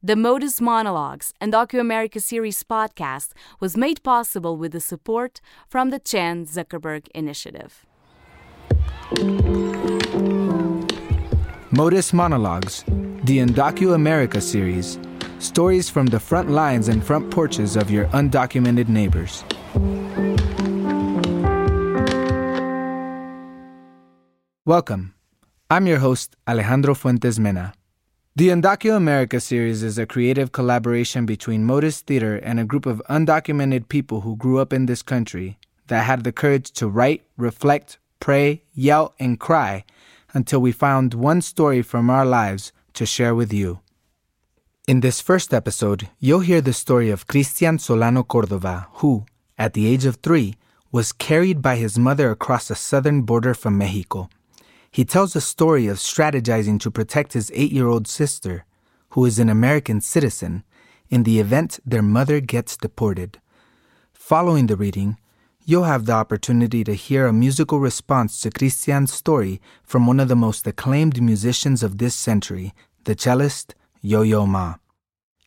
The Modus Monologues Undocu America series podcast was made possible with the support from the Chan Zuckerberg Initiative. Modus Monologues, the Undocu series, stories from the front lines and front porches of your undocumented neighbors. Welcome. I'm your host, Alejandro Fuentes Mena. The Undocu America series is a creative collaboration between Modus Theater and a group of undocumented people who grew up in this country that had the courage to write, reflect, pray, yell, and cry until we found one story from our lives to share with you. In this first episode, you'll hear the story of Cristian Solano Cordova, who, at the age of three, was carried by his mother across the southern border from Mexico. He tells a story of strategizing to protect his eight year old sister, who is an American citizen, in the event their mother gets deported. Following the reading, you'll have the opportunity to hear a musical response to Christian's story from one of the most acclaimed musicians of this century, the cellist Yo Yo Ma.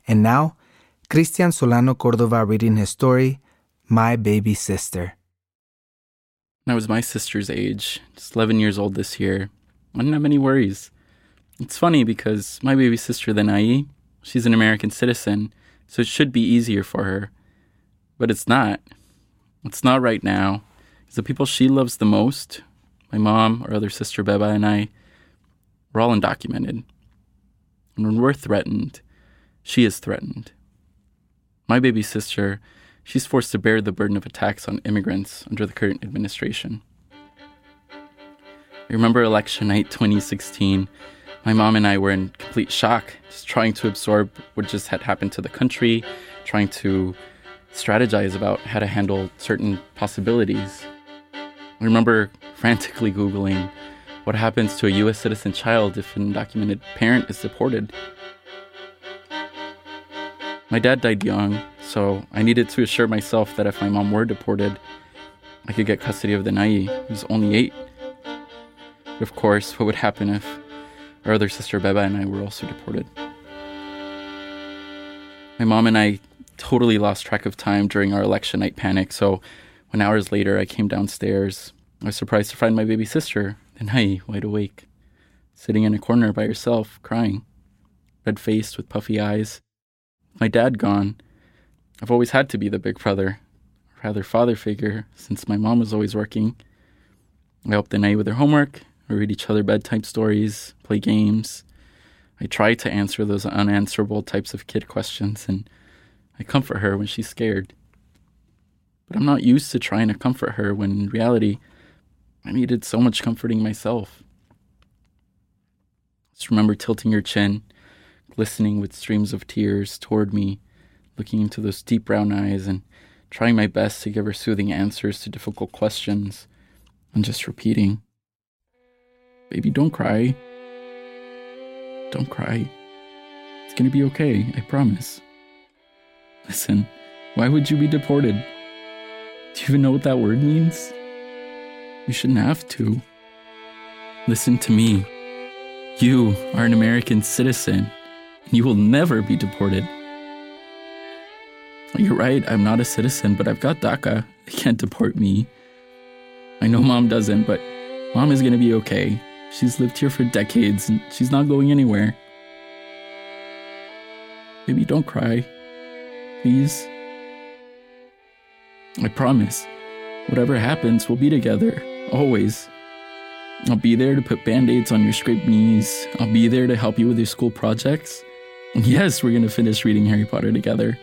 And now, Christian Solano Cordova reading his story, My Baby Sister. I was my sister's age, just 11 years old this year. I didn't have any worries. It's funny because my baby sister, Denayi, she's an American citizen, so it should be easier for her. But it's not. It's not right now. Because the people she loves the most, my mom, our other sister Beba, and I, we're all undocumented. And when we're threatened, she is threatened. My baby sister, she's forced to bear the burden of attacks on immigrants under the current administration. I remember election night 2016. My mom and I were in complete shock, just trying to absorb what just had happened to the country, trying to strategize about how to handle certain possibilities. I remember frantically Googling what happens to a US citizen child if an undocumented parent is deported. My dad died young, so I needed to assure myself that if my mom were deported, I could get custody of Denayi, who's only eight. But of course, what would happen if our other sister Beba and I were also deported? My mom and I totally lost track of time during our election night panic, so when hours later I came downstairs, I was surprised to find my baby sister, Denayi, wide awake, sitting in a corner by herself, crying, red faced with puffy eyes. My dad gone, I've always had to be the big brother, rather father figure, since my mom was always working. I help Denayi with her homework, we read each other bedtime stories, play games. I try to answer those unanswerable types of kid questions, and I comfort her when she's scared. But I'm not used to trying to comfort her when in reality, I needed so much comforting myself. Just remember tilting your chin, glistening with streams of tears toward me looking into those deep brown eyes and trying my best to give her soothing answers to difficult questions, and just repeating, Baby, don't cry. Don't cry. It's gonna be okay, I promise. Listen, why would you be deported? Do you even know what that word means? You shouldn't have to. Listen to me. You are an American citizen, and you will never be deported. You're right, I'm not a citizen, but I've got DACA. They can't deport me. I know mom doesn't, but mom is gonna be okay. She's lived here for decades and she's not going anywhere. Baby, don't cry. Please. I promise. Whatever happens, we'll be together. Always. I'll be there to put band aids on your scraped knees. I'll be there to help you with your school projects. Yes, we're gonna finish reading Harry Potter together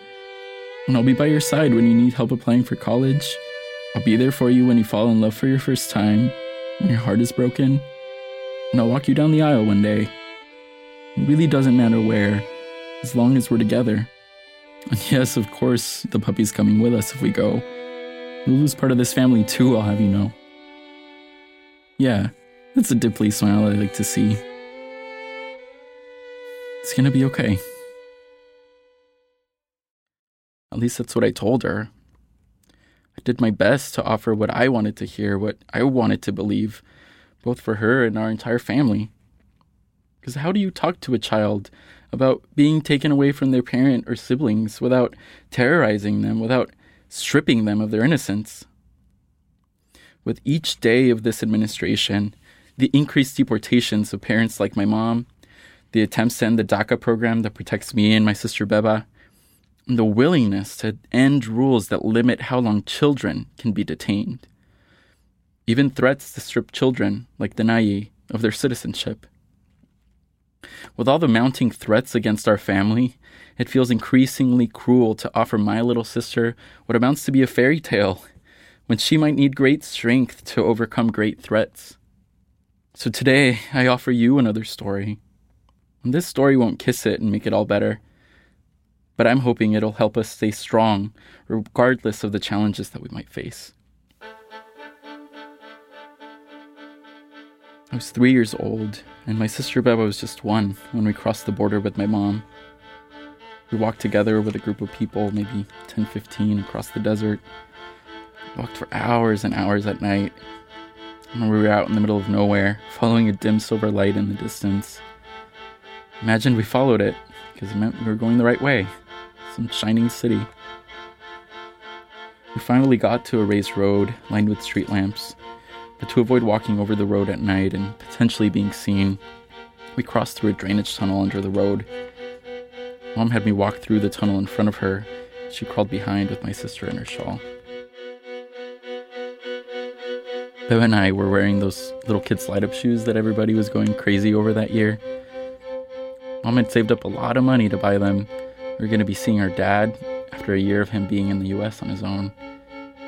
and I'll be by your side when you need help applying for college. I'll be there for you when you fall in love for your first time, when your heart is broken, and I'll walk you down the aisle one day. It really doesn't matter where, as long as we're together. And yes, of course, the puppy's coming with us if we go. Lulu's part of this family too, I'll have you know. Yeah, that's a dimply smile I like to see. It's gonna be okay. At least that's what I told her. I did my best to offer what I wanted to hear, what I wanted to believe, both for her and our entire family. Because how do you talk to a child about being taken away from their parent or siblings without terrorizing them, without stripping them of their innocence. With each day of this administration, the increased deportations of parents like my mom, the attempts to end the DACA program that protects me and my sister Beba, the willingness to end rules that limit how long children can be detained. Even threats to strip children, like Denayi, of their citizenship. With all the mounting threats against our family, it feels increasingly cruel to offer my little sister what amounts to be a fairy tale when she might need great strength to overcome great threats. So today, I offer you another story. And this story won't kiss it and make it all better, but I'm hoping it'll help us stay strong regardless of the challenges that we might face. I was three years old, and my sister Beba was just one when we crossed the border with my mom. We walked together with a group of people, maybe 10, 15, across the desert. We walked for hours and hours at night. And we were out in the middle of nowhere, following a dim silver light in the distance. Imagine we followed it, because it meant we were going the right way. Some shining city. We finally got to a raised road lined with street lamps but to avoid walking over the road at night and potentially being seen, we crossed through a drainage tunnel under the road. Mom had me walk through the tunnel in front of her. She crawled behind with my sister in her shawl. Beba and I were wearing those little kids' slide up shoes that everybody was going crazy over that year. Mom had saved up a lot of money to buy them. We were going to be seeing our dad after a year of him being in the US on his own.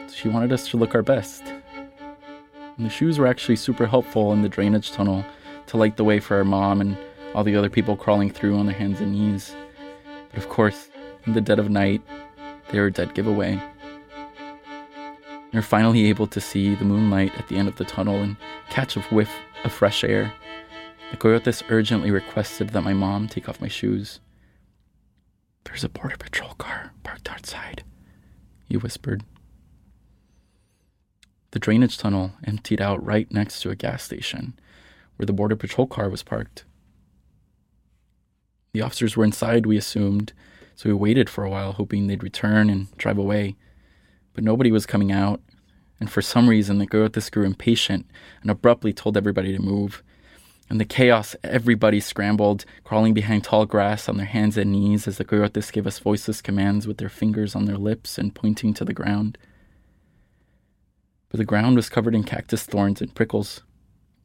So she wanted us to look our best. And the shoes were actually super helpful in the drainage tunnel to light the way for our mom and all the other people crawling through on their hands and knees. But of course, in the dead of night, they were a dead giveaway. We were finally able to see the moonlight at the end of the tunnel and catch a whiff of fresh air. The coyotes urgently requested that my mom take off my shoes. There's a border patrol car parked outside, he whispered. The drainage tunnel emptied out right next to a gas station where the Border Patrol car was parked. The officers were inside, we assumed, so we waited for a while, hoping they'd return and drive away. But nobody was coming out, and for some reason, the coyotes grew impatient and abruptly told everybody to move. In the chaos, everybody scrambled, crawling behind tall grass on their hands and knees as the coyotes gave us voiceless commands with their fingers on their lips and pointing to the ground but the ground was covered in cactus thorns and prickles,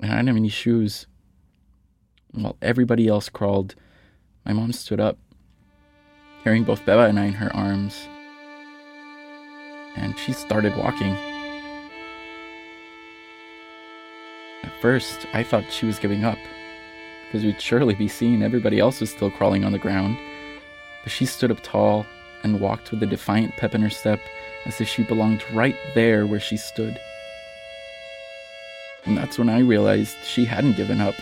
and I didn't have any shoes. While everybody else crawled, my mom stood up, carrying both Beba and I in her arms, and she started walking. First, I thought she was giving up, because we'd surely be seen everybody else was still crawling on the ground. But she stood up tall and walked with a defiant pep in her step as if she belonged right there where she stood. And that's when I realized she hadn't given up.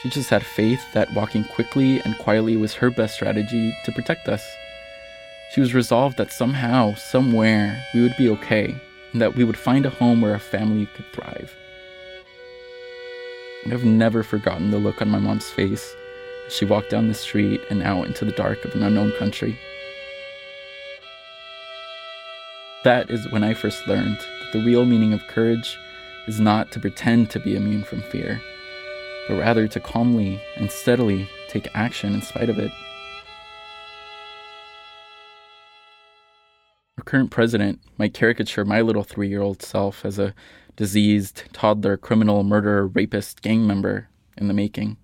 She just had faith that walking quickly and quietly was her best strategy to protect us. She was resolved that somehow, somewhere, we would be okay, and that we would find a home where a family could thrive. I've never forgotten the look on my mom's face as she walked down the street and out into the dark of an unknown country. That is when I first learned that the real meaning of courage is not to pretend to be immune from fear, but rather to calmly and steadily take action in spite of it. Current president might caricature my little three year old self as a diseased, toddler, criminal, murderer, rapist, gang member in the making.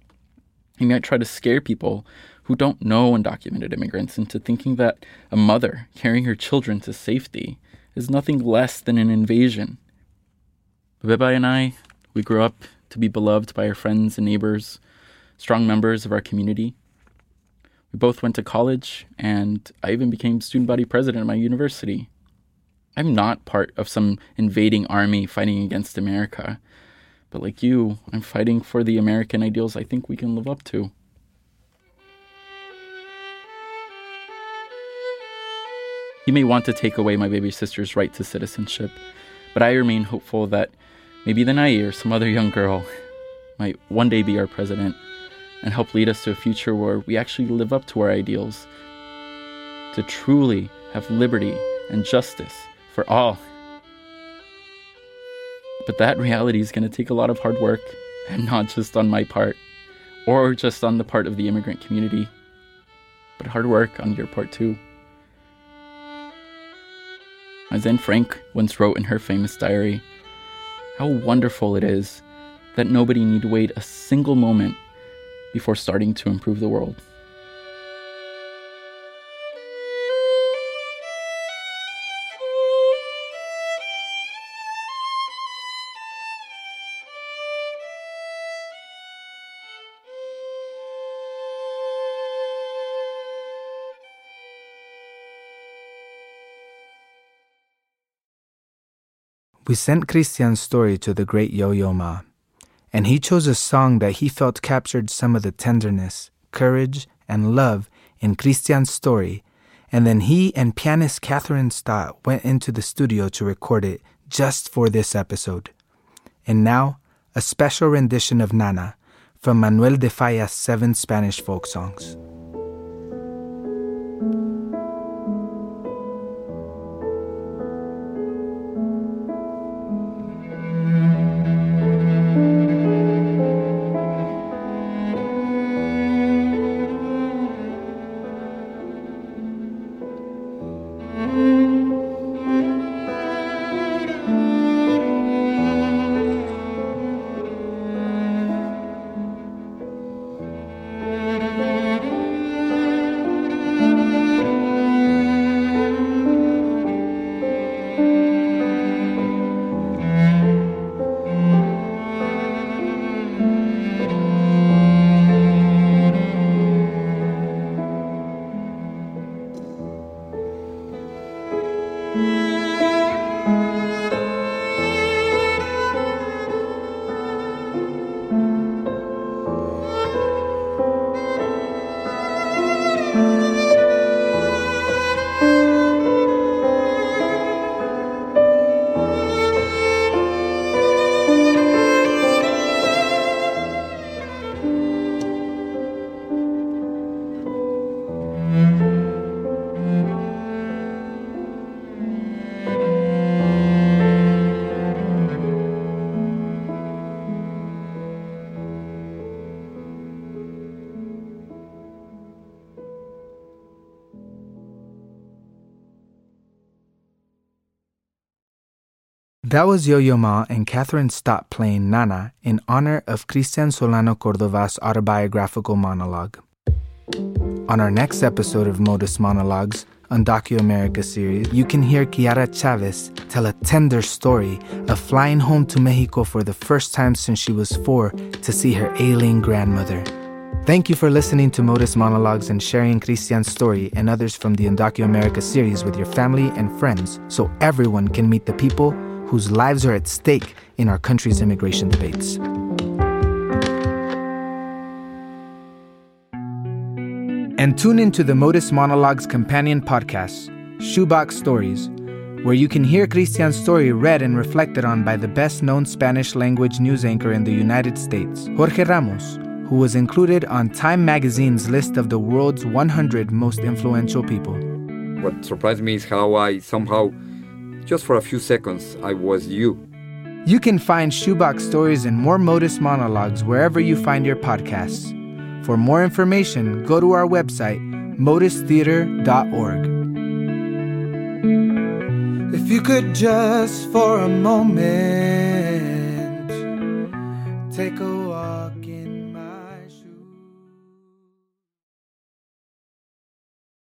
He might try to scare people who don't know undocumented immigrants into thinking that a mother carrying her children to safety is nothing less than an invasion. Beba and I, we grew up to be beloved by our friends and neighbors, strong members of our community. We both went to college, and I even became student body president at my university. I'm not part of some invading army fighting against America, but like you, I'm fighting for the American ideals I think we can live up to. He may want to take away my baby sister's right to citizenship, but I remain hopeful that maybe Denayi or some other young girl might one day be our president and help lead us to a future where we actually live up to our ideals, to truly have liberty and justice for all. But that reality is going to take a lot of hard work, and not just on my part, or just on the part of the immigrant community, but hard work on your part too. As Anne Frank once wrote in her famous diary, how wonderful it is that nobody need wait a single moment before starting to improve the world. We sent Christian's story to the great Yo Yo Ma, and he chose a song that he felt captured some of the tenderness, courage, and love in Christian's story, and then he and pianist Kathryn Stott went into the studio to record it just for this episode. And now, a special rendition of Nana from Manuel de Falla's seven Spanish folk songs. Música That was Yo Yo Ma and Kathryn Stott playing Nana in honor of Cristian Solano Cordova's autobiographical monologue. On our next episode of Modus Monologues Undocu America series, you can hear Kiara Chavez tell a tender story of flying home to Mexico for the first time since she was four to see her ailing grandmother. Thank you for listening to Modus Monologues and sharing Cristian's story and others from the Undocu America series with your family and friends so everyone can meet the people whose lives are at stake in our country's immigration debates. And tune into the Modus Monologues companion podcast, Shoebox Stories, where you can hear Cristian's story read and reflected on by the best known Spanish language news anchor in the United States, Jorge Ramos, who was included on Time magazine's list of the world's 100 most influential people. What surprised me is how I somehow just for a few seconds, I was you. You can find Shoebox Stories and more Modus monologues wherever you find your podcasts. For more information, go to our website, modustheater.org. If you could just for a moment take away.